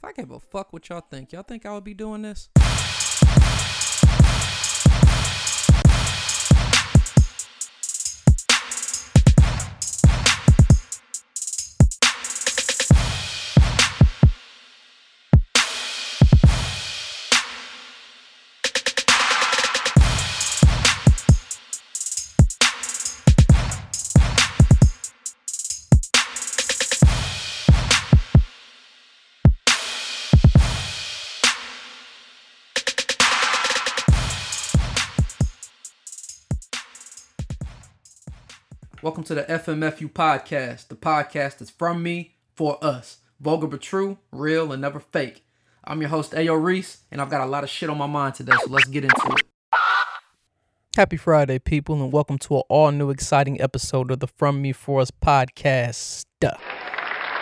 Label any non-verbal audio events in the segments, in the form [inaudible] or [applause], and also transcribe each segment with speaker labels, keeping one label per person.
Speaker 1: If I gave a fuck what y'all think, y'all think I would be doing this? To the FMFU podcast, the podcast that's from me for us. Vulgar but true, real and never fake. I'm your host, Ayo Reese, and I've got a lot of shit on my mind today, so let's get into it. Happy Friday, people, and welcome to an all new exciting episode of the From Me For Us podcast.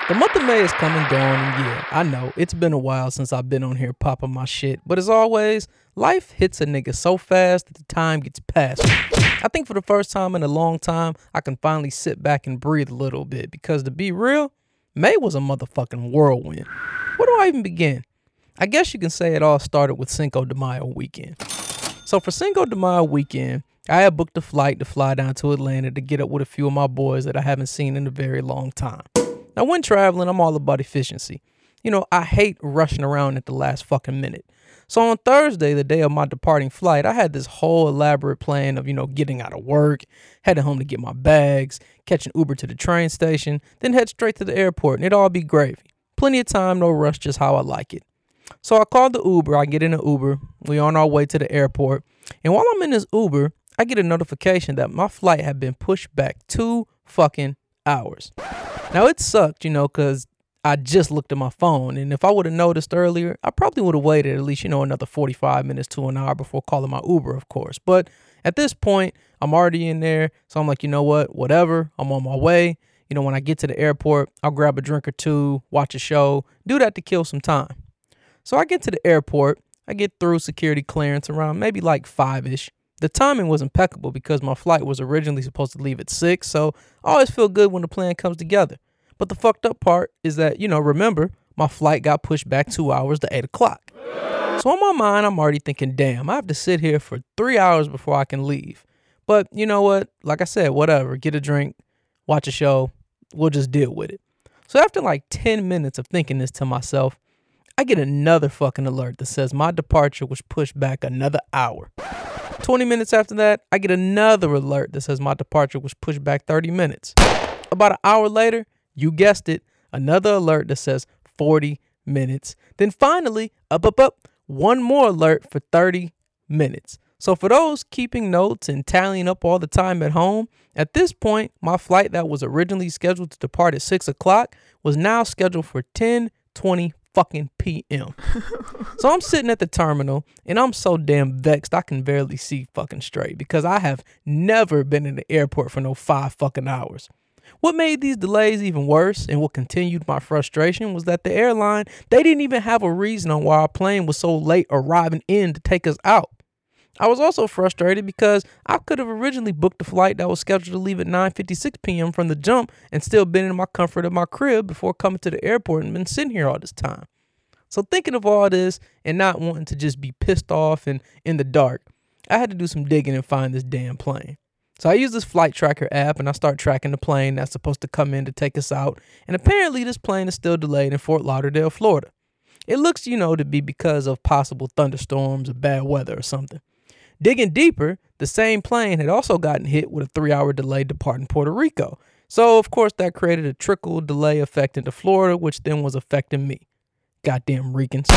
Speaker 1: The month of May is coming going, and yeah, I know it's been a while since I've been on here popping my shit, but as always, life hits a nigga so fast that the time gets past. I think for the first time in a long time, I can finally sit back and breathe a little bit because to be real, May was a motherfucking whirlwind. Where do I even begin? I guess you can say it all started with Cinco de Mayo weekend. So for Cinco de Mayo weekend, I had booked a flight to fly down to Atlanta to get up with a few of my boys that I haven't seen in a very long time. Now, when traveling, I'm all about efficiency. You know, I hate rushing around at the last fucking minute. So on Thursday, the day of my departing flight, I had this whole elaborate plan of, you know, getting out of work, heading home to get my bags, catching Uber to the train station, then head straight to the airport, and it'd all be gravy. Plenty of time, no rush, just how I like it. So I called the Uber, I get in an Uber, we're on our way to the airport, and while I'm in this Uber, I get a notification that my flight had been pushed back two fucking hours. Now it sucked, you know, because I just looked at my phone. And if I would have noticed earlier, I probably would have waited at least, you know, another 45 minutes to an hour before calling my Uber, of course. But at this point, I'm already in there. So I'm like, you know what? Whatever. I'm on my way. You know, when I get to the airport, I'll grab a drink or two, watch a show, do that to kill some time. So I get to the airport. I get through security clearance around maybe like five ish. The timing was impeccable because my flight was originally supposed to leave at six. So I always feel good when the plan comes together. But the fucked up part is that, you know, remember, my flight got pushed back two hours to eight o'clock. So in my mind, I'm already thinking, damn, I have to sit here for three hours before I can leave. But you know what? Like I said, whatever. Get a drink, watch a show. We'll just deal with it. So after like 10 minutes of thinking this to myself, I get another fucking alert that says my departure was pushed back another hour. 20 minutes after that, I get another alert that says my departure was pushed back 30 minutes. About an hour later, you guessed it, another alert that says 40 minutes. Then finally, up, up, up, one more alert for 30 minutes. So for those keeping notes and tallying up all the time at home, at this point, my flight that was originally scheduled to depart at 6 o'clock was now scheduled for 10 20 fucking PM. [laughs] so I'm sitting at the terminal and I'm so damn vexed I can barely see fucking straight because I have never been in the airport for no five fucking hours. What made these delays even worse and what continued my frustration was that the airline, they didn't even have a reason on why our plane was so late arriving in to take us out. I was also frustrated because I could have originally booked a flight that was scheduled to leave at 9:56 p.m. from the jump and still been in my comfort of my crib before coming to the airport and been sitting here all this time. So thinking of all this and not wanting to just be pissed off and in the dark, I had to do some digging and find this damn plane. So I use this flight tracker app and I start tracking the plane that's supposed to come in to take us out. And apparently, this plane is still delayed in Fort Lauderdale, Florida. It looks, you know, to be because of possible thunderstorms or bad weather or something. Digging deeper, the same plane had also gotten hit with a three hour delay departing Puerto Rico. So, of course, that created a trickle delay effect into Florida, which then was affecting me. Goddamn Ricans.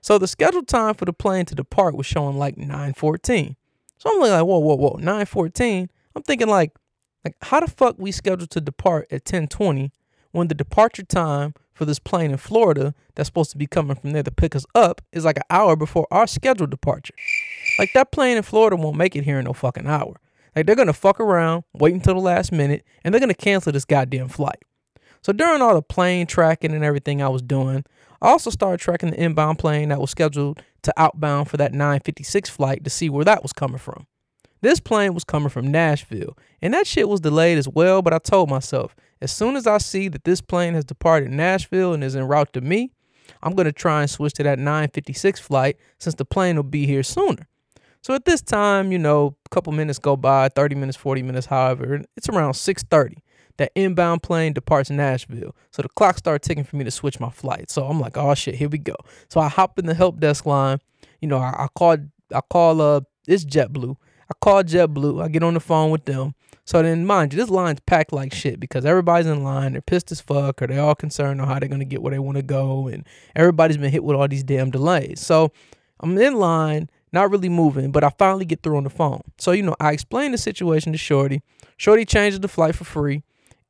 Speaker 1: So, the scheduled time for the plane to depart was showing like 914. So I'm like, whoa, whoa, whoa, 914. I'm thinking like, like how the fuck we scheduled to depart at 1020 when the departure time for this plane in Florida that's supposed to be coming from there to pick us up is like an hour before our scheduled departure. Like that plane in Florida won't make it here in no fucking hour. Like they're gonna fuck around, wait until the last minute, and they're gonna cancel this goddamn flight. So during all the plane tracking and everything I was doing, I also started tracking the inbound plane that was scheduled to outbound for that 956 flight to see where that was coming from. This plane was coming from Nashville, and that shit was delayed as well, but I told myself, as soon as I see that this plane has departed Nashville and is en route to me, I'm going to try and switch to that 956 flight since the plane will be here sooner. So at this time, you know, a couple minutes go by, 30 minutes, 40 minutes, however, it's around 6:30. That inbound plane departs Nashville. So the clock started ticking for me to switch my flight. So I'm like, oh shit, here we go. So I hop in the help desk line. You know, I, I called I call uh it's JetBlue. I call JetBlue. I get on the phone with them. So then, mind you, this line's packed like shit because everybody's in line. They're pissed as fuck, or they're all concerned on how they're gonna get where they want to go, and everybody's been hit with all these damn delays. So I'm in line, not really moving, but I finally get through on the phone. So you know, I explain the situation to Shorty. Shorty changes the flight for free.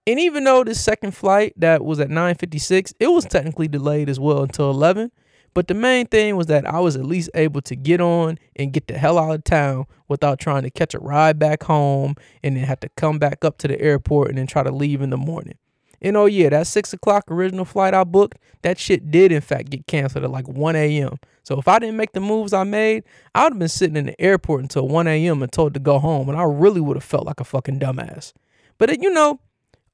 Speaker 1: And even though this second flight that was at 9:56, it was technically delayed as well until 11. But the main thing was that I was at least able to get on and get the hell out of town without trying to catch a ride back home and then have to come back up to the airport and then try to leave in the morning. And oh yeah, that six o'clock original flight I booked, that shit did in fact get canceled at like 1 a.m. So if I didn't make the moves I made, I would have been sitting in the airport until 1 a.m. and told to go home, and I really would have felt like a fucking dumbass. But it, you know,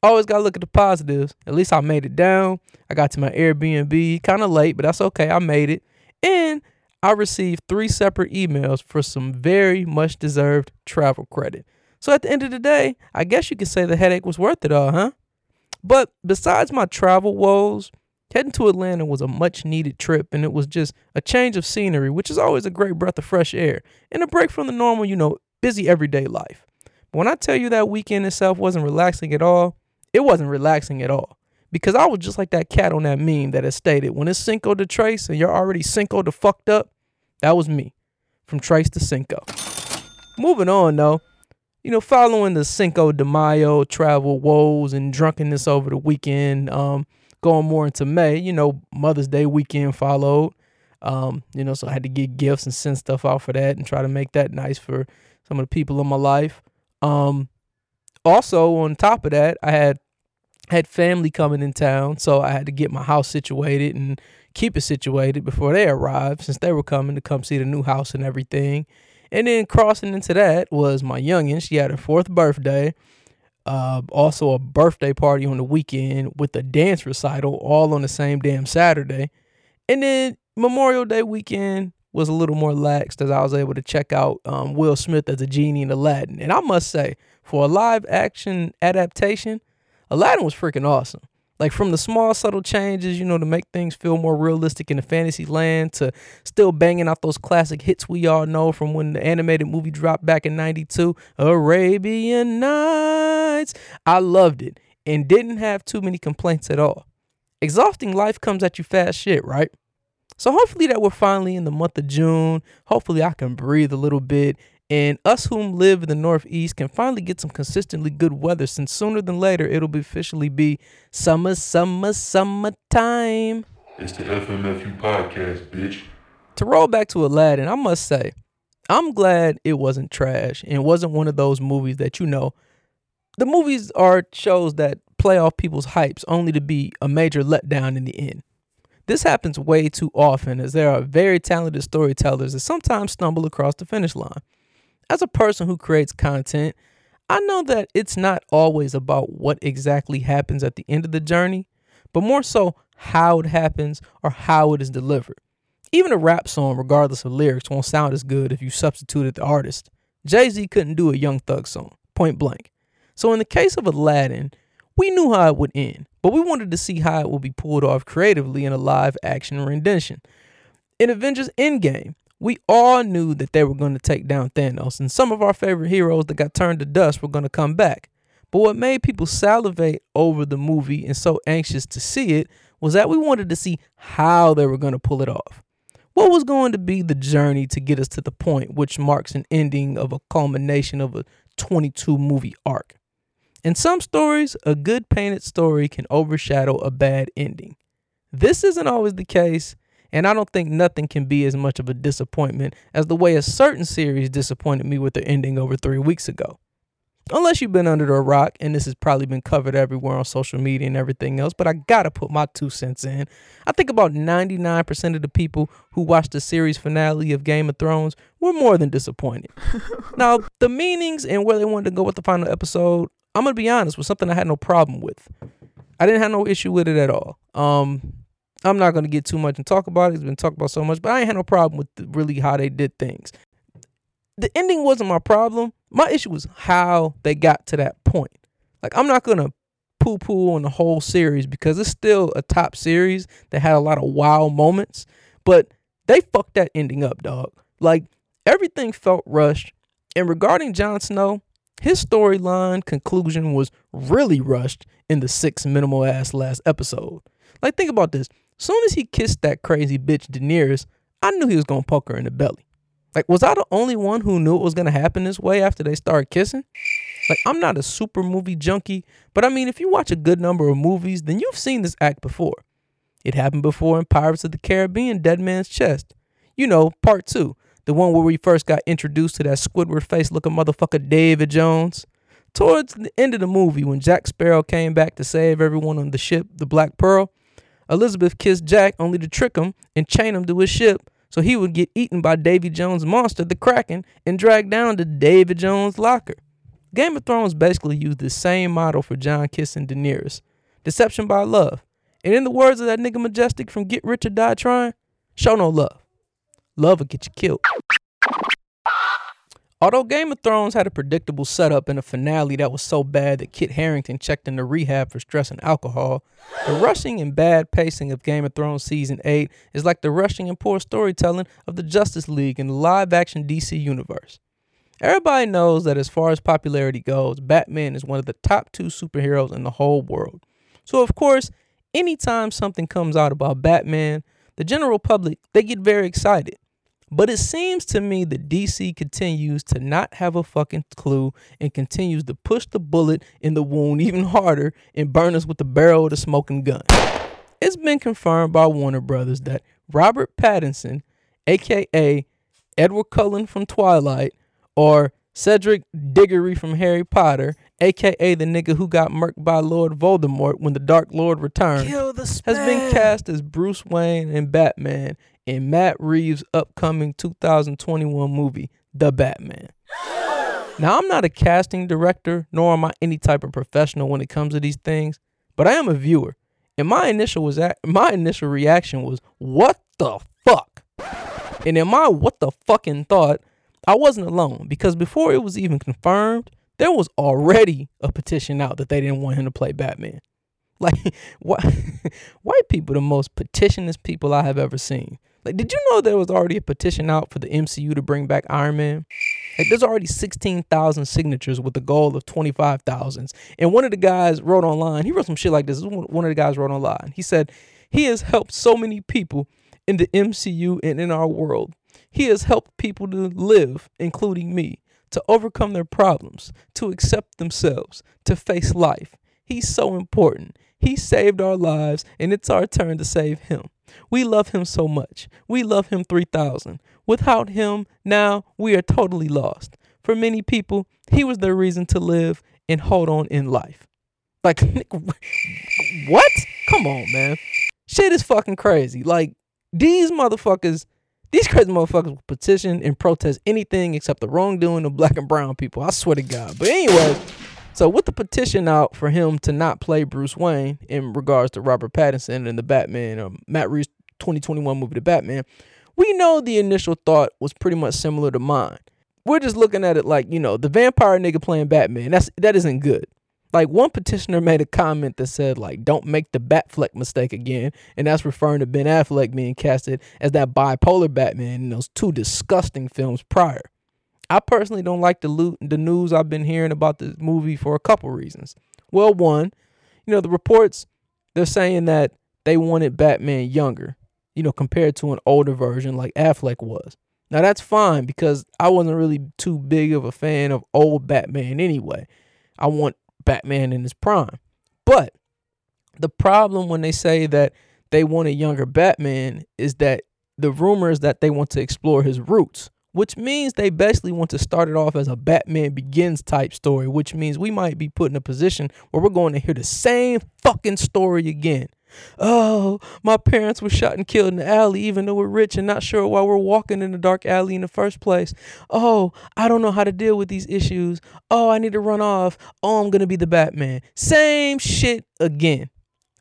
Speaker 1: always gotta look at the positives. At least I made it down. I got to my Airbnb kind of late, but that's okay. I made it. And I received three separate emails for some very much deserved travel credit. So at the end of the day, I guess you could say the headache was worth it all, huh? But besides my travel woes, heading to Atlanta was a much needed trip and it was just a change of scenery, which is always a great breath of fresh air and a break from the normal, you know, busy everyday life. But when I tell you that weekend itself wasn't relaxing at all, it wasn't relaxing at all. Because I was just like that cat on that meme that has stated, when it's Cinco de Tres and you're already Cinco de fucked up, that was me. From Tres to Cinco. Moving on though, you know, following the Cinco de Mayo travel woes and drunkenness over the weekend, um, going more into May, you know, Mother's Day weekend followed. Um, you know, so I had to get gifts and send stuff out for that and try to make that nice for some of the people in my life. Um, also on top of that, I had had family coming in town, so I had to get my house situated and keep it situated before they arrived, since they were coming to come see the new house and everything. And then crossing into that was my youngin. She had her fourth birthday. Uh, also a birthday party on the weekend with a dance recital all on the same damn Saturday. And then Memorial Day weekend was a little more laxed as I was able to check out um, Will Smith as a genie in Aladdin. And I must say, for a live action adaptation, Aladdin was freaking awesome. Like from the small subtle changes, you know, to make things feel more realistic in the fantasy land to still banging out those classic hits we all know from when the animated movie dropped back in 92, Arabian Nights. I loved it and didn't have too many complaints at all. Exhausting life comes at you fast shit, right? So hopefully that we're finally in the month of June. Hopefully I can breathe a little bit and us whom live in the Northeast can finally get some consistently good weather since sooner than later it'll be officially be summer, summer, summertime.
Speaker 2: It's the FMFU podcast, bitch.
Speaker 1: To roll back to Aladdin, I must say, I'm glad it wasn't trash and it wasn't one of those movies that you know. The movies are shows that play off people's hypes only to be a major letdown in the end. This happens way too often as there are very talented storytellers that sometimes stumble across the finish line as a person who creates content, I know that it's not always about what exactly happens at the end of the journey, but more so how it happens or how it is delivered. Even a rap song, regardless of lyrics, won't sound as good if you substituted the artist. Jay Z couldn't do a Young Thug song, point blank. So, in the case of Aladdin, we knew how it would end, but we wanted to see how it would be pulled off creatively in a live action rendition. In Avengers Endgame, we all knew that they were going to take down Thanos, and some of our favorite heroes that got turned to dust were going to come back. But what made people salivate over the movie and so anxious to see it was that we wanted to see how they were going to pull it off. What was going to be the journey to get us to the point which marks an ending of a culmination of a 22 movie arc? In some stories, a good painted story can overshadow a bad ending. This isn't always the case, and I don't think nothing can be as much of a disappointment as the way a certain series disappointed me with the ending over three weeks ago. Unless you've been under a rock, and this has probably been covered everywhere on social media and everything else, but I gotta put my two cents in. I think about 99% of the people who watched the series finale of Game of Thrones were more than disappointed. [laughs] now, the meanings and where they wanted to go with the final episode, I'm gonna be honest, was something I had no problem with. I didn't have no issue with it at all. Um, I'm not gonna get too much and talk about it. It's been talked about so much, but I ain't had no problem with the, really how they did things. The ending wasn't my problem. My issue was how they got to that point. Like I'm not gonna poo poo on the whole series because it's still a top series that had a lot of wow moments, but they fucked that ending up, dog. Like everything felt rushed. And regarding Jon Snow, his storyline conclusion was really rushed in the six minimal ass last episode. Like think about this. Soon as he kissed that crazy bitch Daenerys, I knew he was gonna poke her in the belly. Like, was I the only one who knew it was gonna happen this way after they started kissing? Like, I'm not a super movie junkie, but I mean, if you watch a good number of movies, then you've seen this act before. It happened before in Pirates of the Caribbean, Dead Man's Chest. You know, part two, the one where we first got introduced to that Squidward face looking motherfucker David Jones. Towards the end of the movie, when Jack Sparrow came back to save everyone on the ship, the Black Pearl, Elizabeth kissed Jack only to trick him and chain him to his ship so he would get eaten by Davy Jones' monster, the Kraken, and dragged down to David Jones' locker. Game of Thrones basically used the same model for Jon kissing Daenerys deception by love. And in the words of that nigga Majestic from Get Rich or Die Trying, show no love. Love will get you killed. Although Game of Thrones had a predictable setup and a finale that was so bad that Kit Harington checked into rehab for stress and alcohol, the rushing and bad pacing of Game of Thrones season 8 is like the rushing and poor storytelling of the Justice League in the live action DC universe. Everybody knows that as far as popularity goes, Batman is one of the top two superheroes in the whole world. So, of course, anytime something comes out about Batman, the general public, they get very excited. But it seems to me that DC continues to not have a fucking clue and continues to push the bullet in the wound [laughs] even harder and burn us with the barrel of the smoking gun. It's been confirmed by Warner Brothers that Robert Pattinson, aka Edward Cullen from Twilight, or Cedric Diggory from Harry Potter, aka the nigga who got murked by Lord Voldemort when the Dark Lord returned, has been cast as Bruce Wayne and Batman in Matt Reeves' upcoming 2021 movie, The Batman. Now, I'm not a casting director, nor am I any type of professional when it comes to these things, but I am a viewer. And my initial was at, my initial reaction was, "What the fuck?" And in my what the fucking thought, I wasn't alone because before it was even confirmed, there was already a petition out that they didn't want him to play Batman. [laughs] Like, what? [laughs] white people, the most petitionist people I have ever seen. Like, did you know there was already a petition out for the MCU to bring back Iron Man? Like, there's already 16,000 signatures with a goal of 25,000. And one of the guys wrote online, he wrote some shit like this. One of the guys wrote online. He said, He has helped so many people in the MCU and in our world. He has helped people to live, including me, to overcome their problems, to accept themselves, to face life. He's so important. He saved our lives, and it's our turn to save him. We love him so much. We love him 3000. Without him, now we are totally lost. For many people, he was their reason to live and hold on in life. Like, [laughs] what? Come on, man. Shit is fucking crazy. Like, these motherfuckers, these crazy motherfuckers will petition and protest anything except the wrongdoing of black and brown people. I swear to God. But, anyway. So with the petition out for him to not play Bruce Wayne in regards to Robert Pattinson and the Batman or Matt Reeves 2021 movie The Batman, we know the initial thought was pretty much similar to mine. We're just looking at it like, you know, the vampire nigga playing Batman. That's that isn't good. Like one petitioner made a comment that said like don't make the Batfleck mistake again, and that's referring to Ben Affleck being casted as that bipolar Batman in those two disgusting films prior. I personally don't like the loot, the news I've been hearing about the movie for a couple reasons. Well, one, you know, the reports they're saying that they wanted Batman younger, you know, compared to an older version like Affleck was. Now that's fine because I wasn't really too big of a fan of old Batman anyway. I want Batman in his prime. But the problem when they say that they want a younger Batman is that the rumor is that they want to explore his roots which means they basically want to start it off as a Batman Begins type story, which means we might be put in a position where we're going to hear the same fucking story again. Oh, my parents were shot and killed in the alley, even though we're rich and not sure why we're walking in the dark alley in the first place. Oh, I don't know how to deal with these issues. Oh, I need to run off. Oh, I'm going to be the Batman. Same shit again.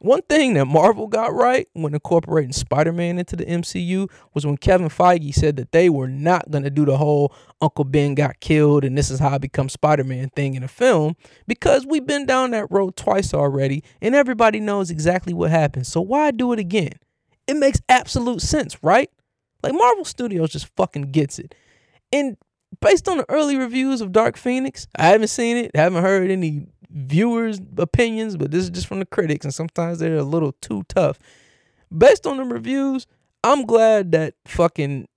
Speaker 1: One thing that Marvel got right when incorporating Spider Man into the MCU was when Kevin Feige said that they were not going to do the whole Uncle Ben got killed and this is how I become Spider Man thing in a film because we've been down that road twice already and everybody knows exactly what happened. So why do it again? It makes absolute sense, right? Like Marvel Studios just fucking gets it. And based on the early reviews of Dark Phoenix, I haven't seen it, haven't heard any viewers' opinions, but this is just from the critics, and sometimes they're a little too tough. Based on the reviews, I'm glad that fucking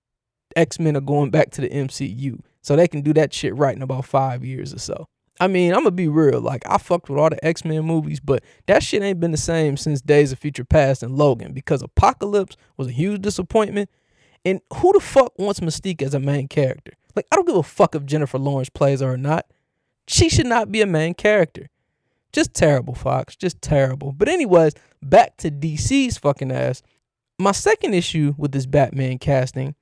Speaker 1: X Men are going back to the MCU so they can do that shit right in about five years or so. I mean, I'm gonna be real. Like, I fucked with all the X Men movies, but that shit ain't been the same since Days of Future Past and Logan because Apocalypse was a huge disappointment. And who the fuck wants Mystique as a main character? Like, I don't give a fuck if Jennifer Lawrence plays her or not. She should not be a main character. Just terrible, Fox. Just terrible. But, anyways, back to DC's fucking ass. My second issue with this Batman casting,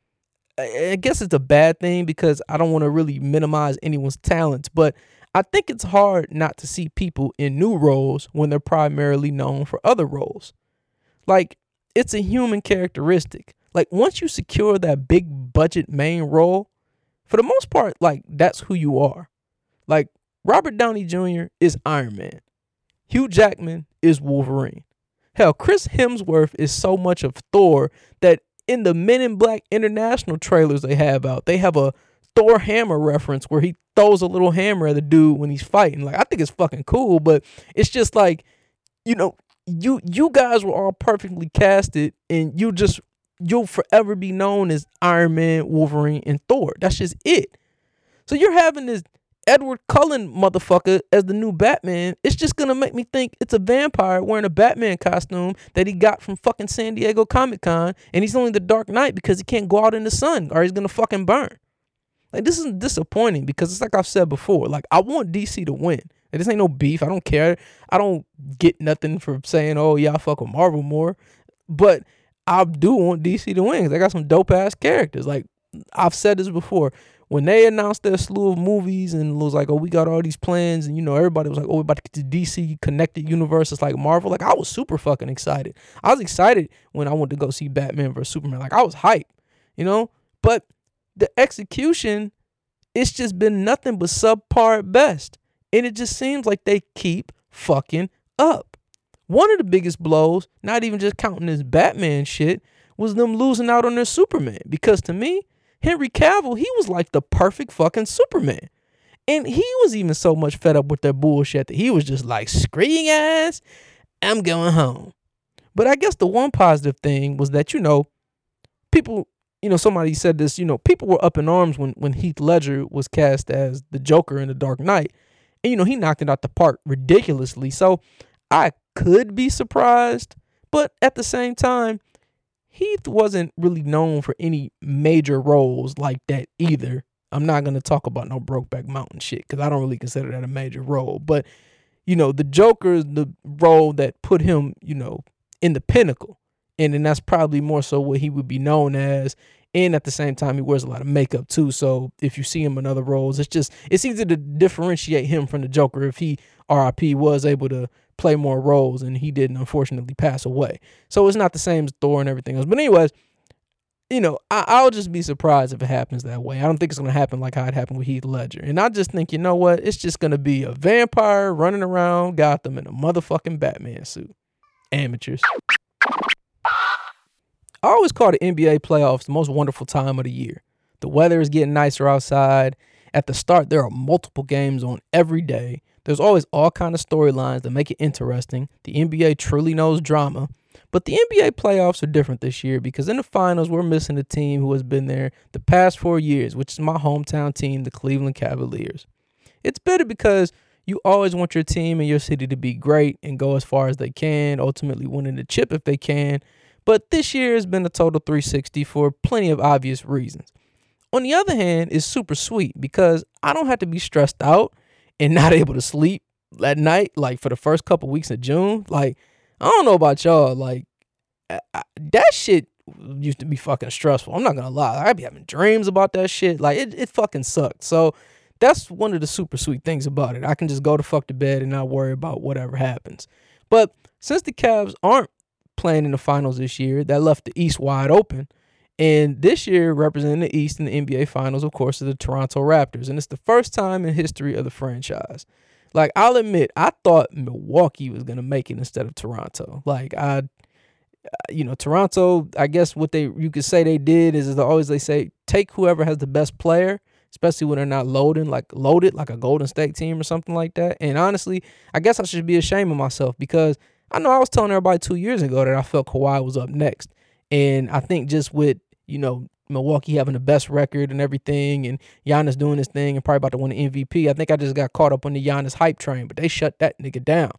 Speaker 1: I guess it's a bad thing because I don't want to really minimize anyone's talents, but I think it's hard not to see people in new roles when they're primarily known for other roles. Like, it's a human characteristic. Like, once you secure that big budget main role, for the most part, like, that's who you are. Like, Robert Downey Jr. is Iron Man, Hugh Jackman is Wolverine. Hell, Chris Hemsworth is so much of Thor that in the Men in Black International trailers they have out, they have a Thor hammer reference where he throws a little hammer at the dude when he's fighting. Like I think it's fucking cool, but it's just like, you know, you you guys were all perfectly casted and you just you'll forever be known as Iron Man, Wolverine, and Thor. That's just it. So you're having this Edward Cullen motherfucker as the new Batman. It's just gonna make me think it's a vampire wearing a Batman costume that he got from fucking San Diego Comic Con, and he's only the Dark Knight because he can't go out in the sun or he's gonna fucking burn. Like this is disappointing because it's like I've said before. Like I want DC to win. Like, this ain't no beef. I don't care. I don't get nothing for saying, "Oh yeah, I fuck with Marvel more," but I do want DC to win. 'cause They got some dope ass characters. Like I've said this before. When they announced their slew of movies and it was like, "Oh, we got all these plans," and you know, everybody was like, "Oh, we're about to get to DC connected universe. It's like Marvel." Like I was super fucking excited. I was excited when I went to go see Batman vs Superman. Like I was hyped, you know. But the execution, it's just been nothing but subpar best. And it just seems like they keep fucking up. One of the biggest blows, not even just counting this Batman shit, was them losing out on their Superman. Because to me, Henry Cavill, he was like the perfect fucking Superman. And he was even so much fed up with their bullshit that he was just like, screw you guys, I'm going home. But I guess the one positive thing was that, you know, people you know, somebody said this, you know, people were up in arms when when Heath Ledger was cast as the Joker in The Dark Knight. And you know, he knocked it out the park ridiculously. So I could be surprised, but at the same time, Heath wasn't really known for any major roles like that either. I'm not going to talk about no Brokeback Mountain shit cuz I don't really consider that a major role, but you know, the Joker is the role that put him, you know, in the pinnacle and then that's probably more so what he would be known as. And at the same time, he wears a lot of makeup too. So if you see him in other roles, it's just it's easy to differentiate him from the Joker if he RIP was able to play more roles and he didn't unfortunately pass away. So it's not the same as Thor and everything else. But anyways, you know, I, I'll just be surprised if it happens that way. I don't think it's gonna happen like how it happened with Heath Ledger. And I just think, you know what? It's just gonna be a vampire running around Gotham in a motherfucking Batman suit. Amateurs. I always call the NBA playoffs the most wonderful time of the year. The weather is getting nicer outside. At the start, there are multiple games on every day. There's always all kind of storylines that make it interesting. The NBA truly knows drama. But the NBA playoffs are different this year because in the finals, we're missing a team who has been there the past four years, which is my hometown team, the Cleveland Cavaliers. It's bitter because you always want your team and your city to be great and go as far as they can, ultimately winning the chip if they can. But this year has been a total 360 for plenty of obvious reasons. On the other hand, it's super sweet because I don't have to be stressed out and not [laughs] able to sleep at night like for the first couple weeks of June. Like, I don't know about y'all, like I, I- that shit used to be fucking stressful. I'm not gonna lie. I'd be having dreams about that shit. Like it, it fucking sucked. So that's one of the super sweet things about it. I can just go to fuck to bed and not worry about whatever happens. But since the Cavs aren't playing in the finals this year, that left the East wide open. And this year, representing the East in the NBA Finals, of course, is the Toronto Raptors. And it's the first time in history of the franchise. Like, I'll admit, I thought Milwaukee was going to make it instead of Toronto. Like, I, you know, Toronto, I guess what they, you could say they did is, is always they say, take whoever has the best player, especially when they're not loading, like loaded, like a Golden State team or something like that. And honestly, I guess I should be ashamed of myself because I know I was telling everybody two years ago that I felt Kawhi was up next. And I think just with, you know, Milwaukee having the best record and everything, and Giannis doing his thing and probably about to win the MVP, I think I just got caught up on the Giannis hype train, but they shut that nigga down.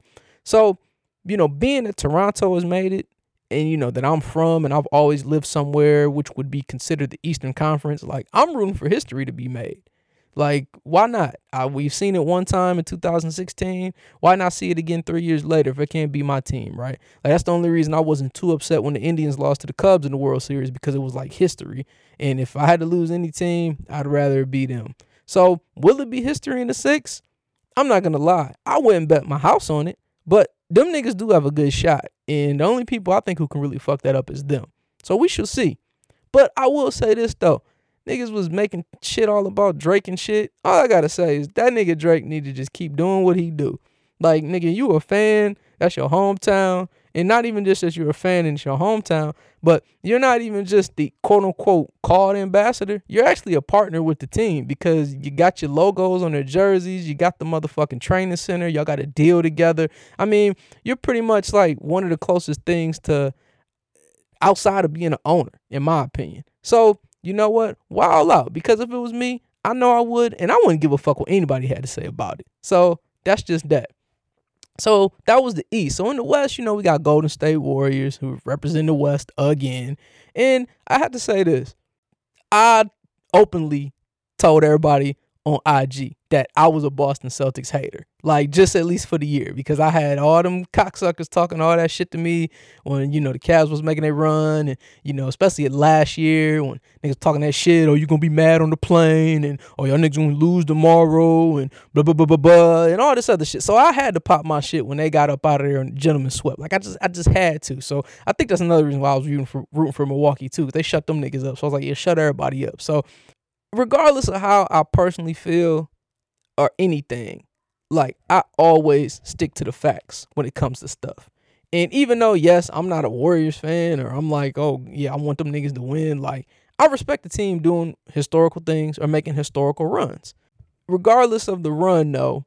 Speaker 1: So, you know, being that Toronto has made it, and you know that I'm from, and I've always lived somewhere which would be considered the Eastern Conference, like I'm rooting for history to be made. Like, why not? We've seen it one time in 2016. Why not see it again three years later if it can't be my team, right? Like, that's the only reason I wasn't too upset when the Indians lost to the Cubs in the World Series because it was like history. And if I had to lose any team, I'd rather it be them. So, will it be history in the six? I'm not gonna lie. I wouldn't bet my house on it, but them niggas do have a good shot. And the only people I think who can really fuck that up is them. So we shall see. But I will say this though niggas was making shit all about Drake and shit. All I gotta say is that nigga Drake need to just keep doing what he do. Like nigga, you a fan. That's your hometown, and not even just that you're a fan in your hometown, but you're not even just the quote unquote called ambassador. You're actually a partner with the team because you got your logos on their jerseys. You got the motherfucking training center. Y'all got a deal together. I mean, you're pretty much like one of the closest things to outside of being an owner, in my opinion. So you know what? Wild out. Because if it was me, I know I would, and I wouldn't give a fuck what anybody had to say about it. So that's just that. So that was the East. So in the West, you know, we got Golden State Warriors who represent the West again. And I have to say this. I openly told everybody on IG that I was a Boston Celtics hater. Like just at least for the year. Because I had all them cocksuckers talking all that shit to me when, you know, the Cavs was making a run and, you know, especially last year when niggas talking that shit, oh, you gonna be mad on the plane and oh y'all niggas gonna lose tomorrow and blah blah blah blah blah and all this other shit. So I had to pop my shit when they got up out of there and the gentleman swept. Like I just I just had to. So I think that's another reason why I was rooting for rooting for Milwaukee too. They shut them niggas up. So I was like, yeah, shut everybody up. So regardless of how I personally feel or anything, like I always stick to the facts when it comes to stuff. And even though, yes, I'm not a Warriors fan or I'm like, oh, yeah, I want them niggas to win, like, I respect the team doing historical things or making historical runs. Regardless of the run, though,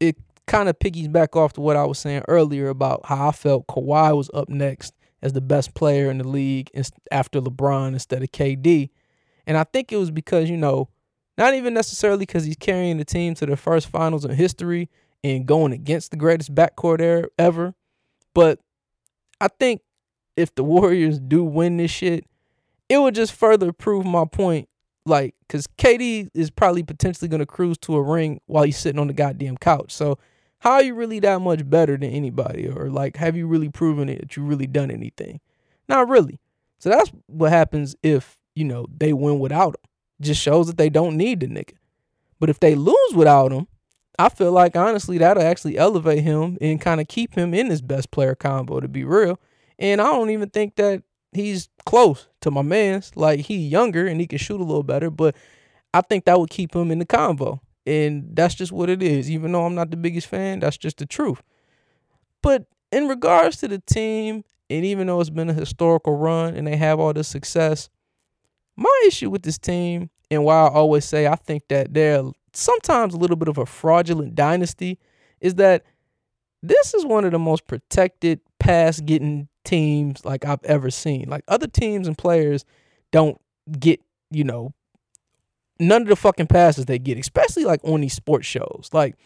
Speaker 1: it kind of piggies back off to what I was saying earlier about how I felt Kawhi was up next as the best player in the league after LeBron instead of KD. And I think it was because, you know, not even necessarily because he's carrying the team to the first finals in history and going against the greatest backcourt er, ever, but I think if the [laughs] Warriors do win this shit, it would just further prove my point. Like, because KD is probably potentially going to cruise to a ring while he's sitting on the goddamn couch. So, how are you really that much better than anybody? Or, like, have you really proven it that you really done anything? Not really. So, that's what happens if you know, they win without him. Just shows that they don't need the nigga. But if they lose without him, I feel like honestly that'll actually elevate him and kind of keep him in this best player combo to be real. And I don't even think that he's close to my man's. Like he younger and he can shoot a little better, but I think that would keep him in the combo. And that's just what it is. Even though I'm not the biggest fan, that's just the truth. But in regards to the team, and even though it's been a historical run and they have all this success, my issue with this team, and why I always say I think that they're sometimes a little bit of a fraudulent dynasty, is that this is one of the most protected pass getting teams like I've ever seen. Like other teams and players don't get, you know, none of the fucking passes they get, especially like on these sports shows. Like,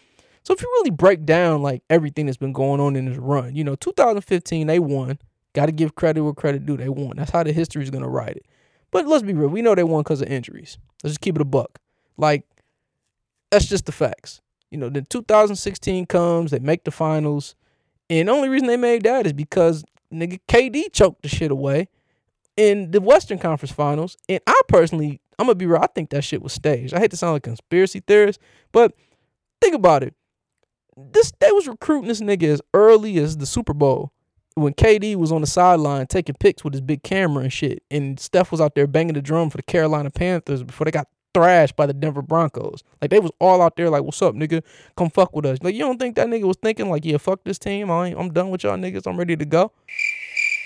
Speaker 1: so if you really break down like everything that's been going on in this run, you know, 2015 they won. Got to give credit where credit due. They won. That's how the history is gonna write it. But let's be real. We know they won because of injuries. Let's just keep it a buck. Like, that's just the facts. You know, then 2016 comes, they make the finals. And the only reason they made that is because nigga KD choked the shit away in the Western Conference Finals. And I personally, I'm gonna be real, I think that shit was staged. I hate to sound like a conspiracy theorist, but think about it. this they was recruiting this nigga as early as the Super Bowl when KD was on the sideline taking pics with his big camera and shit, and Steph was out there banging the drum for the Carolina Panthers before they got thrashed by the Denver Broncos. Like they was all out there like, "What's up, nigga? Come fuck with us." Like you don't think that nigga was thinking like, "Yeah, fuck this team. I I'm done with y'all niggas. I'm ready to go."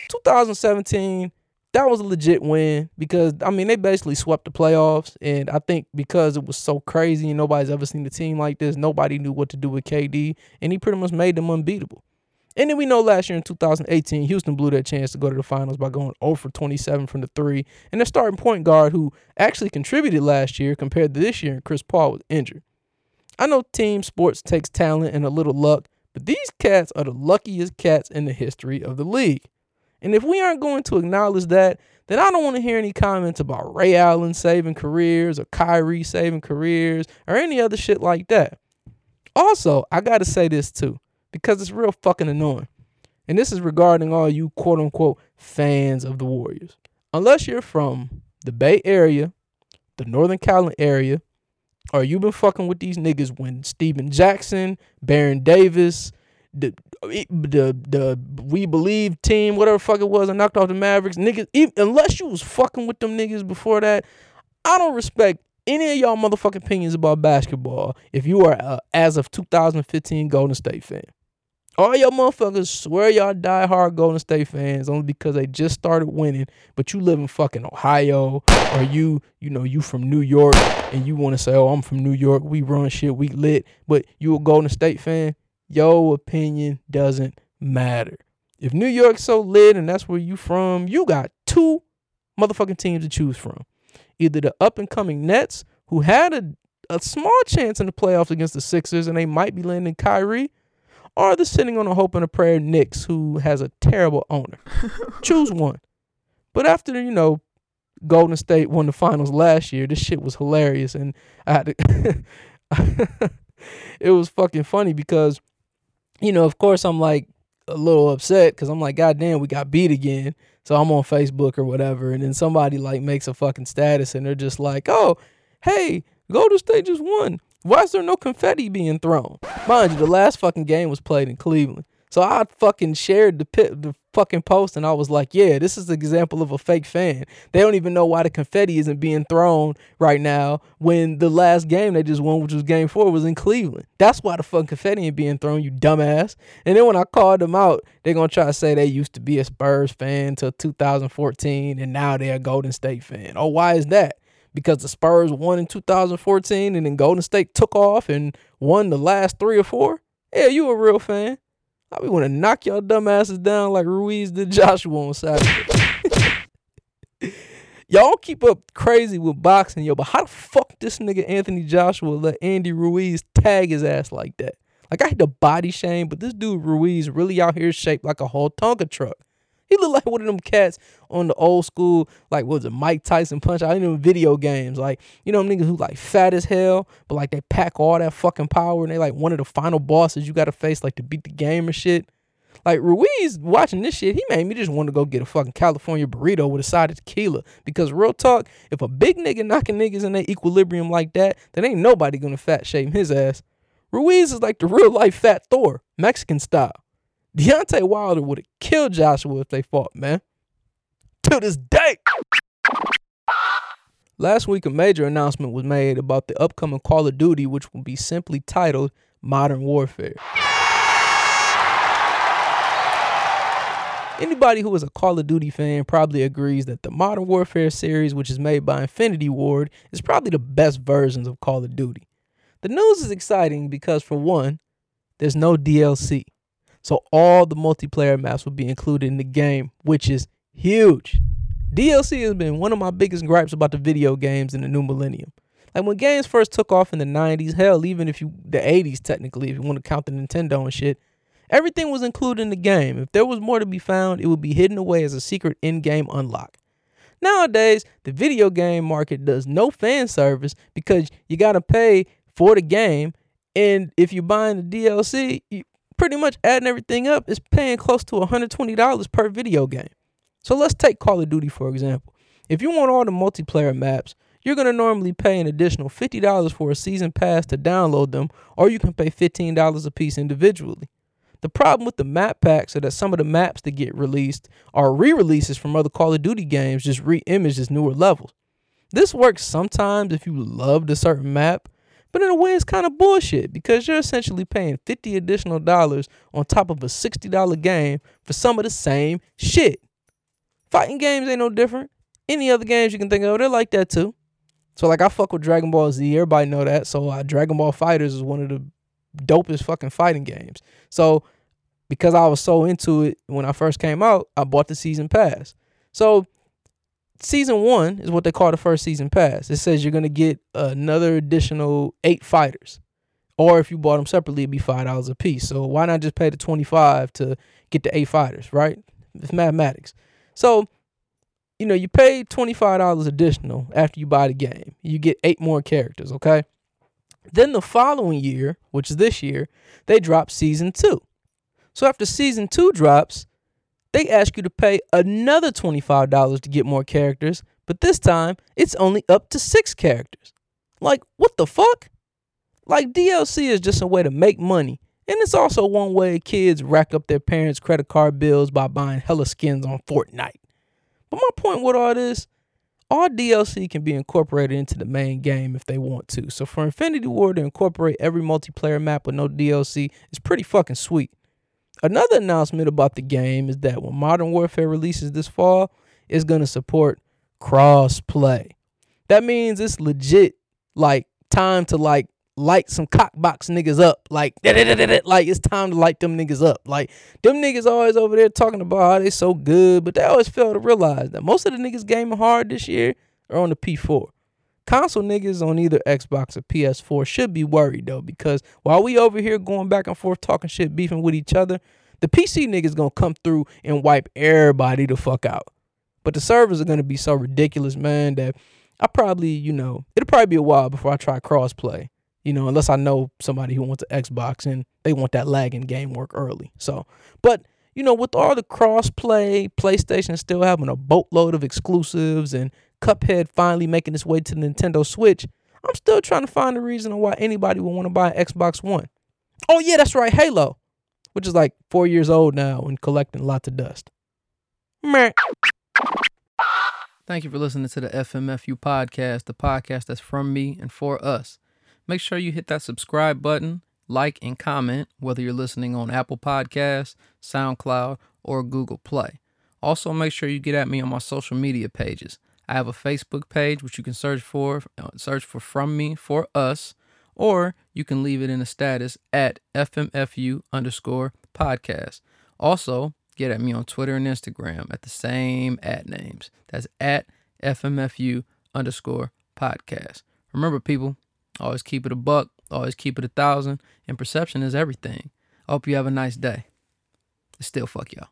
Speaker 1: 2017, that was a legit win because I mean they basically swept the playoffs, and I think because it was so crazy and nobody's ever seen a team like this, nobody knew what to do with KD, and he pretty much made them unbeatable. And then we know last year in 2018, Houston blew their chance to go to the finals by going 0 for 27 from the three. And their starting point guard, who actually contributed last year compared to this year, Chris Paul was injured. I know team sports takes talent and a little luck, but these cats are the luckiest cats in the history of the league. And if we aren't going to acknowledge that, then I don't want to hear any comments about Ray Allen saving careers or Kyrie saving careers or any other shit like that. Also, I got to say this too because it's real fucking annoying. And this is regarding all you quote unquote fans of the Warriors. Unless you're from the Bay Area, the Northern California area, or you've been fucking with these niggas when Stephen Jackson, Baron Davis, the the the we believe team, whatever fuck it was, I knocked off the Mavericks, niggas. Even, unless you was fucking with them niggas before that, I don't respect any of y'all motherfucking opinions about basketball if you are as of 2015 Golden State fan. All y'all motherfuckers swear y'all die hard Golden State fans only because they just started winning, but you live in fucking Ohio or you, you know, you from New York and you want to say, oh, I'm from New York, we run shit, we lit, but you a Golden State fan, your opinion doesn't matter. If New York's so lit and that's where you from, you got two motherfucking teams to choose from. Either the up and coming Nets, who had a, a small chance in the playoffs against the Sixers and they might be landing Kyrie, or the sitting on a hope and a prayer Knicks, who has a terrible owner. [laughs] Choose one. But after, you know, Golden State won the finals last year, this shit was hilarious. And I had to [laughs] it was fucking funny because, you know, of course I'm like a little upset because I'm like, God damn, we got beat again. So I'm on Facebook or whatever, and then somebody like makes a fucking status and they're just like, Oh, hey, Golden State just won. Why is there no confetti being thrown? Mind you, the last fucking game was played in Cleveland. So I fucking shared the pit, the fucking post, and I was like, "Yeah, this is an example of a fake fan. They don't even know why the confetti isn't being thrown right now when the last game they just won, which was Game Four, was in Cleveland. That's why the fucking confetti ain't being thrown, you dumbass." And then when I called them out, they're gonna try to say they used to be a Spurs fan till 2014, and now they're a Golden State fan. Oh, why is that? Because the Spurs won in 2014 and then Golden State took off and won the last three or four? Yeah, you a real fan. I be want to knock y'all dumbasses down like Ruiz did Joshua on Saturday. [laughs] y'all keep up crazy with boxing, yo, but how the fuck this nigga Anthony Joshua let Andy Ruiz tag his ass like that? Like I had the body shame, but this dude Ruiz really out here shaped like a whole Tonka truck. He looked like one of them cats on the old school, like what was it, Mike Tyson punch out in them video games. Like, you know, niggas who like fat as hell, but like they pack all that fucking power and they like one of the final bosses you gotta face, like to beat the game or shit. Like Ruiz watching this shit, he made me just want to go get a fucking California burrito with a side of tequila. Because real talk, if a big nigga knocking niggas in their equilibrium like that, then ain't nobody gonna fat shame his ass. Ruiz is like the real life fat Thor, Mexican style. Deontay Wilder would have killed Joshua if they fought, man. To this day. Last week, a major announcement was made about the upcoming Call of Duty, which will be simply titled Modern Warfare. Anybody who is a Call of Duty fan probably agrees that the Modern Warfare series, which is made by Infinity Ward, is probably the best versions of Call of Duty. The news is exciting because, for one, there's no DLC. So all the multiplayer maps will be included in the game, which is huge. DLC has been one of my biggest gripes about the video games in the new millennium. Like when games first took off in the 90s, hell, even if you the 80s technically, if you want to count the Nintendo and shit, everything was included in the game. If there was more to be found, it would be hidden away as a secret in-game unlock. Nowadays, the video game market does no fan service because you got to pay for the game and if you're buying the DLC, you, pretty much adding everything up is paying close to $120 per video game. So let's take Call of Duty for example. If you want all the multiplayer maps, you're going to normally pay an additional $50 for a season pass to download them, or you can pay $15 a piece individually. The problem with the map packs are that some of the maps that get released are re releases from other Call of Duty games, just re imaged as newer levels. This works sometimes if you loved a certain map, but in a way it's kind of bullshit because you're essentially paying 50 additional dollars on top of a $60 game for some of the same shit. Fighting games ain't no different. Any other games you can think of, they're like that too. So like I fuck with Dragon Ball Z, everybody know that. So uh, Dragon Ball FighterZ is one of the dopest fucking fighting games. So because I was so into it when I first came out, I bought the season pass. So season one is what they call the first season pass. It says you're gonna get another additional eight fighters, or if you bought them separately, it'd be five dollars a piece. So why not just pay the twenty five to get the eight fighters? Right? It's mathematics. So you know you pay twenty five dollars additional after you buy the game. You get eight more characters. Okay. Then the following year, which is this year, they drop season two. So after season two drops, they ask you to pay another $25 to get more characters, but this time it's only up to six characters. Like, what the fuck? Like, DLC is just a way to make money, and it's also one way kids rack up their parents' credit card bills by buying hella skins on Fortnite. But my point with all this, all DLC can be incorporated into the main game if they want to. So for Infinity Ward to incorporate every multiplayer map with no DLC is pretty fucking sweet. Another announcement about the game is that when Modern Warfare releases this fall, it's going to support cross-play. That means it's legit like time to like light some cockbox niggas up. Like like it's time to light them niggas up. Like them niggas always over there talking about how they so good, but they always fail to realize that most of the niggas gaming hard this year are on the P4. Console niggas on either Xbox or PS4 should be worried though, because while we over here going back and forth talking shit, beefing with each other, the PC niggas gonna come through and wipe everybody the fuck out. But the servers are gonna be so ridiculous, man, that I probably, you know, it'll probably be a while before I try crossplay. You know, unless I know somebody who wants an Xbox and they want that lagging game work early. So, but you know, with all the crossplay, PlayStation still having a boatload of exclusives and Cuphead finally making its way to the Nintendo Switch, I'm still trying to find a reason why anybody would want to buy an Xbox One. Oh yeah, that's right, Halo, which is like four years old now and collecting lots of dust. Meh.
Speaker 3: Thank you for listening to the FMFU podcast, the podcast that's from me and for us. Make sure you hit that subscribe button, like, and comment whether you're listening on Apple Podcasts, SoundCloud, or Google Play. Also, make sure you get at me on my social media pages. I have a Facebook page which you can search for, uh, search for From Me for Us, or you can leave it in a status at FMFU underscore podcast. Also, get at me on Twitter and Instagram at the same at names. That's at FMFU underscore podcast. Remember, people, always keep it a buck, always keep it a thousand, and perception is everything. I hope you have a nice day. Still fuck y'all.